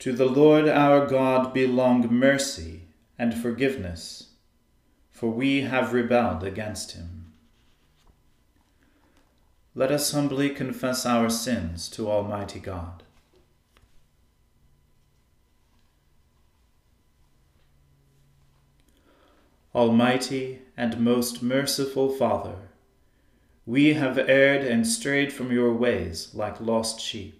To the Lord our God belong mercy and forgiveness, for we have rebelled against him. Let us humbly confess our sins to Almighty God. Almighty and most merciful Father, we have erred and strayed from your ways like lost sheep.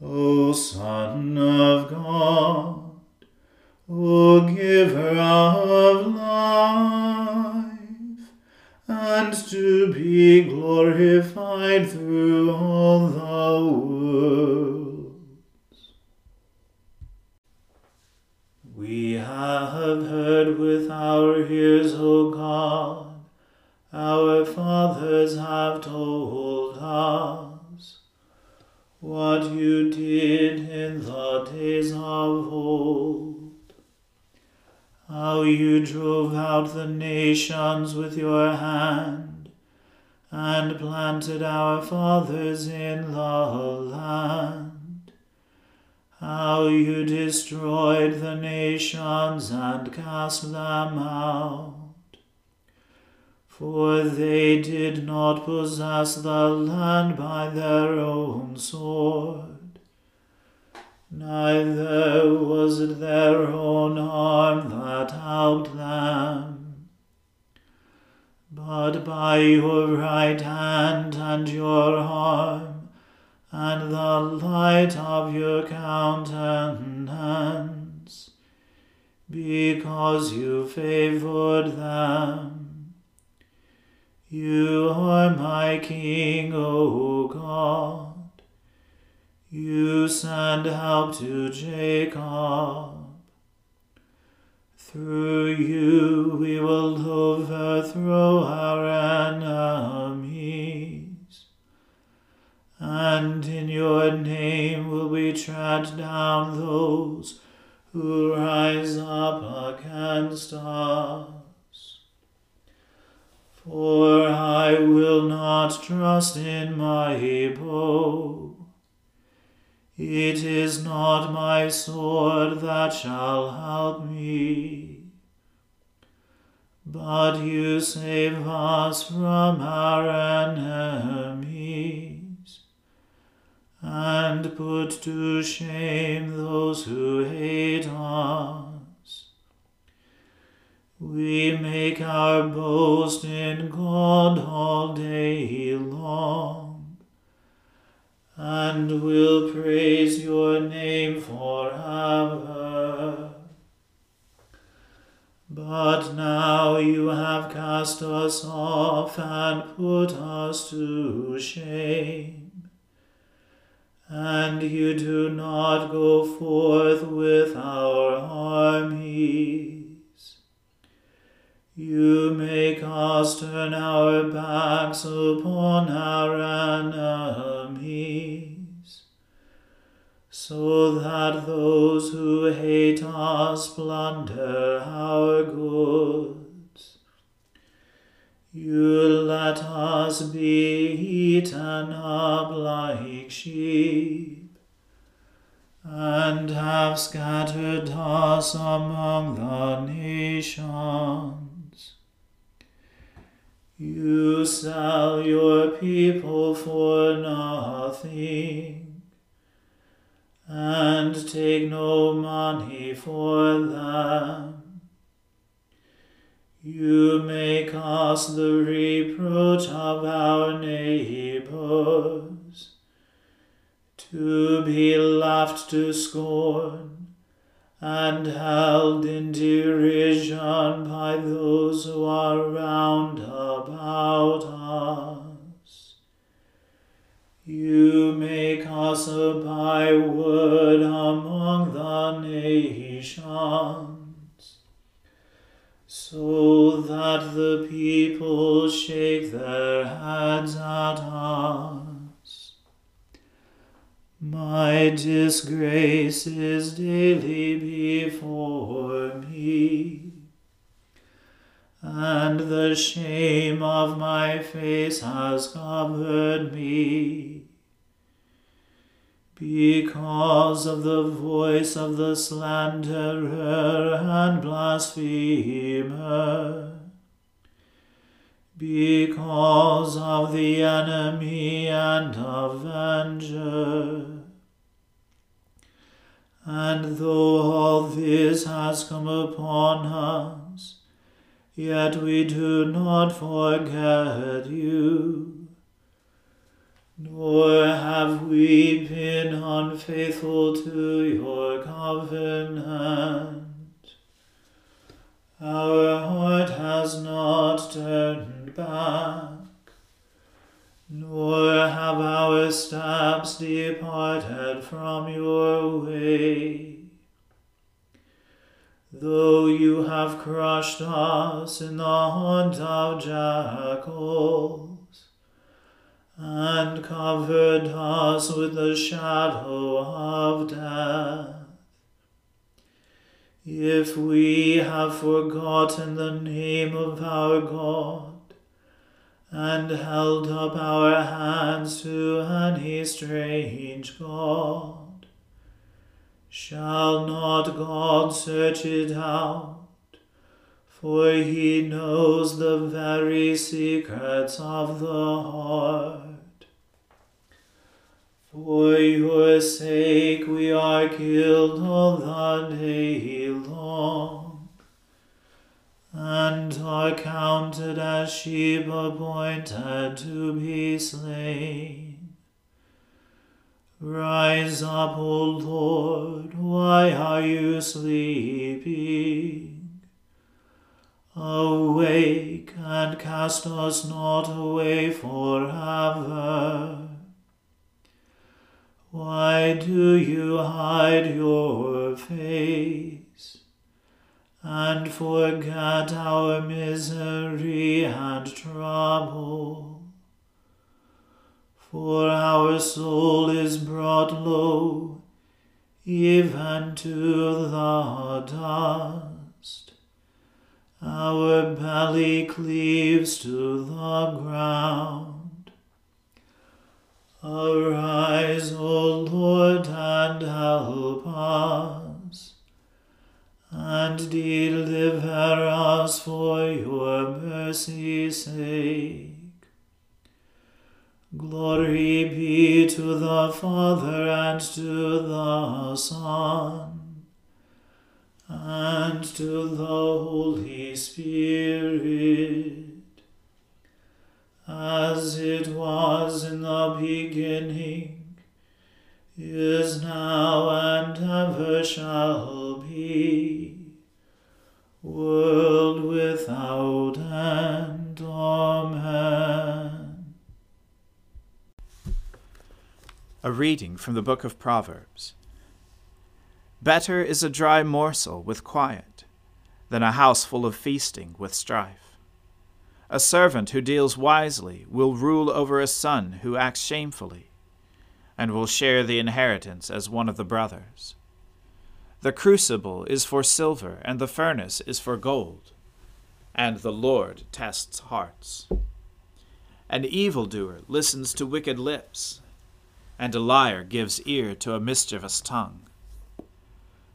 O Son of God, O Giver of life, and to be glorified through all the world. We have heard with our ears, O God, our fathers have told us what you did in the days of old, how you drove out the nations with your hand and planted our fathers in the land how you destroyed the nations and cast them out. For they did not possess the land by their own sword, neither was it their own arm that helped them, but by your right hand and your arm, and the light of your countenance, because you favored them. You are my King, O God. You send help to Jacob. Through you we will overthrow our enemies, and in your name will we tread down those who rise up against us. For I will not trust in my bow. It is not my sword that shall help me. But you save us from our enemies, and put to shame those who hate us. We make our boast in God all day long and will praise your name forever. But now you have cast us off and put us to shame, and you do not go forth with our armies. You make us turn our backs upon our enemies, so that those who hate us plunder our goods. You let us be eaten up like sheep, and have scattered us among the nations. You sell your people for nothing, and take no money for them. You make us the reproach of our neighbors, to be laughed to scorn and held in derision by those who are round about us. You make us a byword among the nations, so that the people shake their heads at us. My disgrace is daily before me, and the shame of my face has covered me. Because of the voice of the slanderer and blasphemer, because of the enemy and avenger. And though all this has come upon us, yet we do not forget you. Nor have we been unfaithful to your covenant. Our heart has not turned back, nor have our steps departed from your way. Though you have crushed us in the haunt of jackals, and covered us with the shadow of death, if we have forgotten the name of our God, and held up our hands to any strange God, shall not God search it out? For he knows the very secrets of the heart. For your sake we are killed all the day long, and are counted as sheep appointed to be slain. Rise up, O Lord, why are you sleeping? Awake and cast us not away forever. Why do you hide your face? And forget our misery and trouble. For our soul is brought low, even to the dust. Our belly cleaves to the ground. Arise, O Lord, and help us and deliver us for your mercy's sake. Glory be to the Father and to the Son and to the Holy Spirit, as it was in the beginning, is now, and ever shall world without end. Amen. A reading from the book of Proverbs. Better is a dry morsel with quiet than a house full of feasting with strife. A servant who deals wisely will rule over a son who acts shamefully, and will share the inheritance as one of the brothers. The crucible is for silver, and the furnace is for gold, and the Lord tests hearts. An evildoer listens to wicked lips, and a liar gives ear to a mischievous tongue.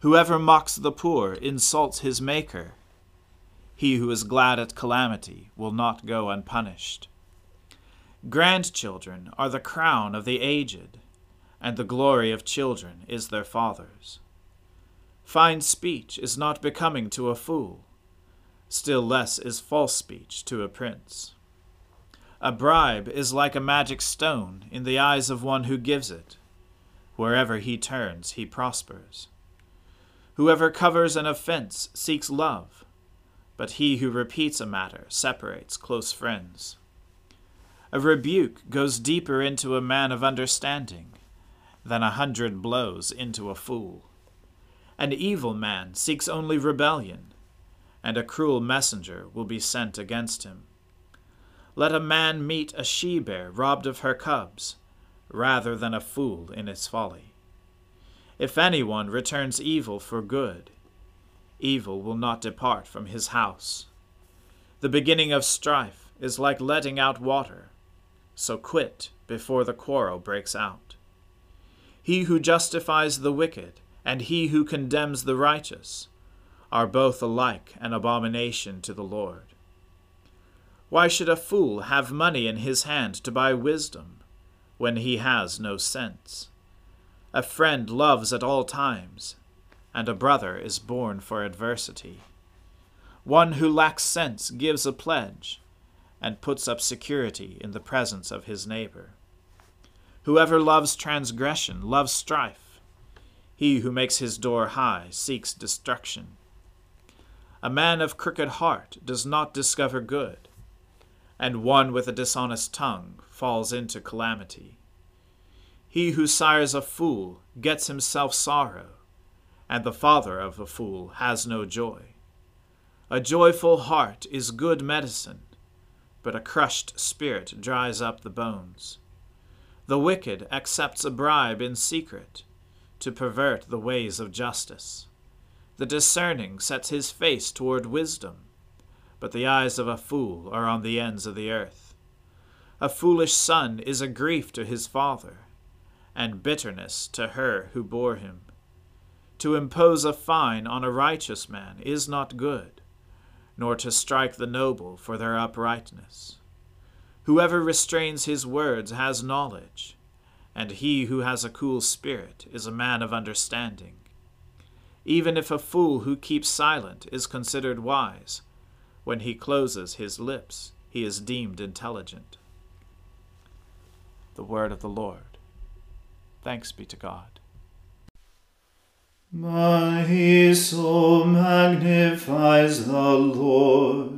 Whoever mocks the poor insults his Maker. He who is glad at calamity will not go unpunished. Grandchildren are the crown of the aged, and the glory of children is their fathers. Fine speech is not becoming to a fool, still less is false speech to a prince. A bribe is like a magic stone in the eyes of one who gives it. Wherever he turns, he prospers. Whoever covers an offense seeks love, but he who repeats a matter separates close friends. A rebuke goes deeper into a man of understanding than a hundred blows into a fool. An evil man seeks only rebellion, and a cruel messenger will be sent against him. Let a man meet a she bear robbed of her cubs, rather than a fool in its folly. If anyone returns evil for good, evil will not depart from his house. The beginning of strife is like letting out water, so quit before the quarrel breaks out. He who justifies the wicked and he who condemns the righteous are both alike an abomination to the Lord. Why should a fool have money in his hand to buy wisdom, when he has no sense? A friend loves at all times, and a brother is born for adversity. One who lacks sense gives a pledge, and puts up security in the presence of his neighbor. Whoever loves transgression loves strife he who makes his door high seeks destruction. A man of crooked heart does not discover good, and one with a dishonest tongue falls into calamity. He who sires a fool gets himself sorrow, and the father of a fool has no joy. A joyful heart is good medicine, but a crushed spirit dries up the bones. The wicked accepts a bribe in secret to pervert the ways of justice. The discerning sets his face toward wisdom, but the eyes of a fool are on the ends of the earth. A foolish son is a grief to his father, and bitterness to her who bore him. To impose a fine on a righteous man is not good, nor to strike the noble for their uprightness. Whoever restrains his words has knowledge and he who has a cool spirit is a man of understanding. Even if a fool who keeps silent is considered wise, When he closes his lips, he is deemed intelligent. The word of the Lord. Thanks be to God. My soul magnifies the Lord,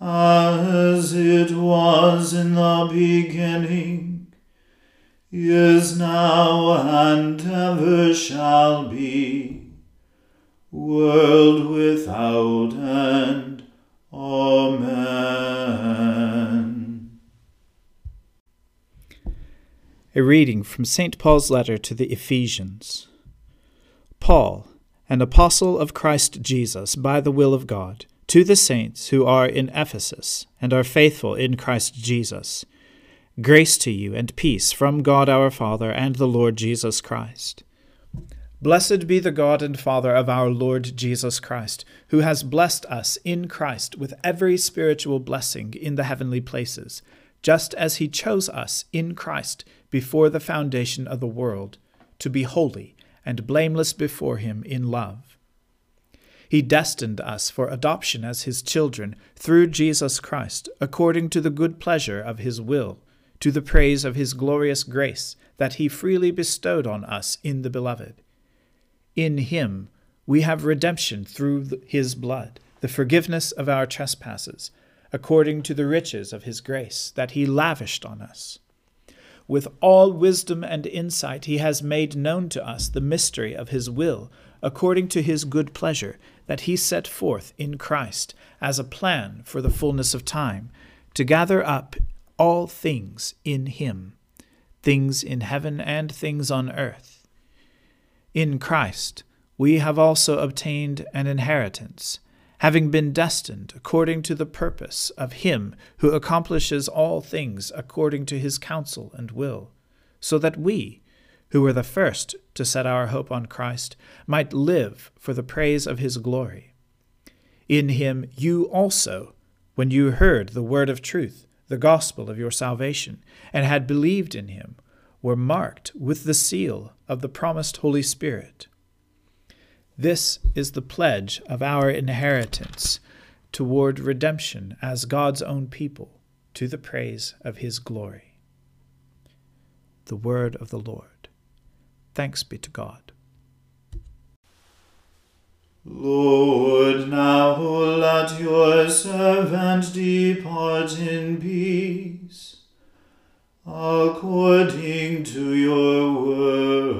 as it was in the beginning, is now, and ever shall be, world without end. Amen. A reading from St. Paul's letter to the Ephesians. Paul, an apostle of Christ Jesus by the will of God, to the saints who are in Ephesus and are faithful in Christ Jesus. Grace to you and peace from God our Father and the Lord Jesus Christ. Blessed be the God and Father of our Lord Jesus Christ, who has blessed us in Christ with every spiritual blessing in the heavenly places, just as he chose us in Christ before the foundation of the world, to be holy and blameless before him in love. He destined us for adoption as his children through Jesus Christ, according to the good pleasure of his will, to the praise of his glorious grace that he freely bestowed on us in the Beloved. In him we have redemption through his blood, the forgiveness of our trespasses, according to the riches of his grace that he lavished on us. With all wisdom and insight, he has made known to us the mystery of his will, according to his good pleasure, that he set forth in Christ as a plan for the fullness of time, to gather up all things in him, things in heaven and things on earth. In Christ, we have also obtained an inheritance, having been destined according to the purpose of Him who accomplishes all things according to His counsel and will, so that we, who were the first to set our hope on Christ, might live for the praise of His glory. In Him you also, when you heard the word of truth, the gospel of your salvation, and had believed in Him, were marked with the seal of the promised Holy Spirit. This is the pledge of our inheritance toward redemption as God's own people, to the praise of his glory. The word of the Lord. Thanks be to God. Lord, now let your servant depart in peace, according to your word.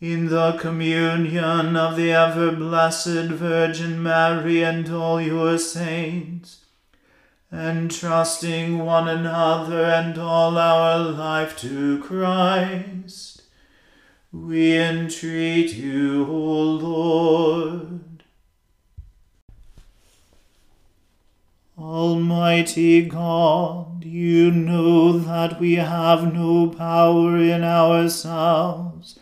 in the communion of the ever blessed Virgin Mary and all your saints, entrusting one another and all our life to Christ, we entreat you, O Lord. Almighty God, you know that we have no power in ourselves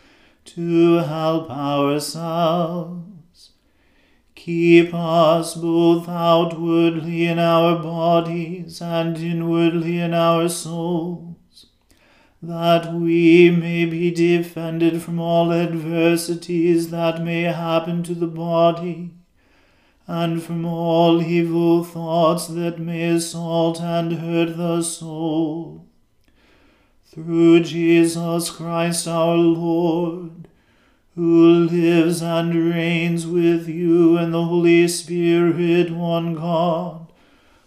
to help ourselves. Keep us both outwardly in our bodies and inwardly in our souls, that we may be defended from all adversities that may happen to the body, and from all evil thoughts that may assault and hurt the soul through Jesus Christ our Lord, who lives and reigns with you and the Holy Spirit, one God,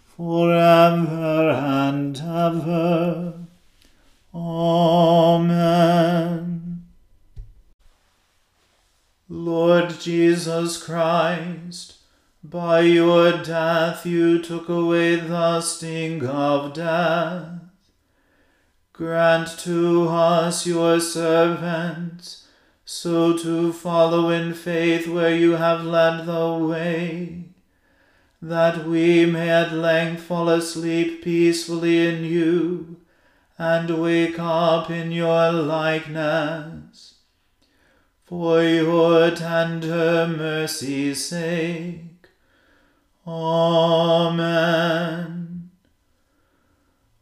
forever and ever. Amen. Lord Jesus Christ, by your death you took away the sting of death. Grant to us, your servants, so to follow in faith where you have led the way, that we may at length fall asleep peacefully in you and wake up in your likeness. For your tender mercy's sake. Amen.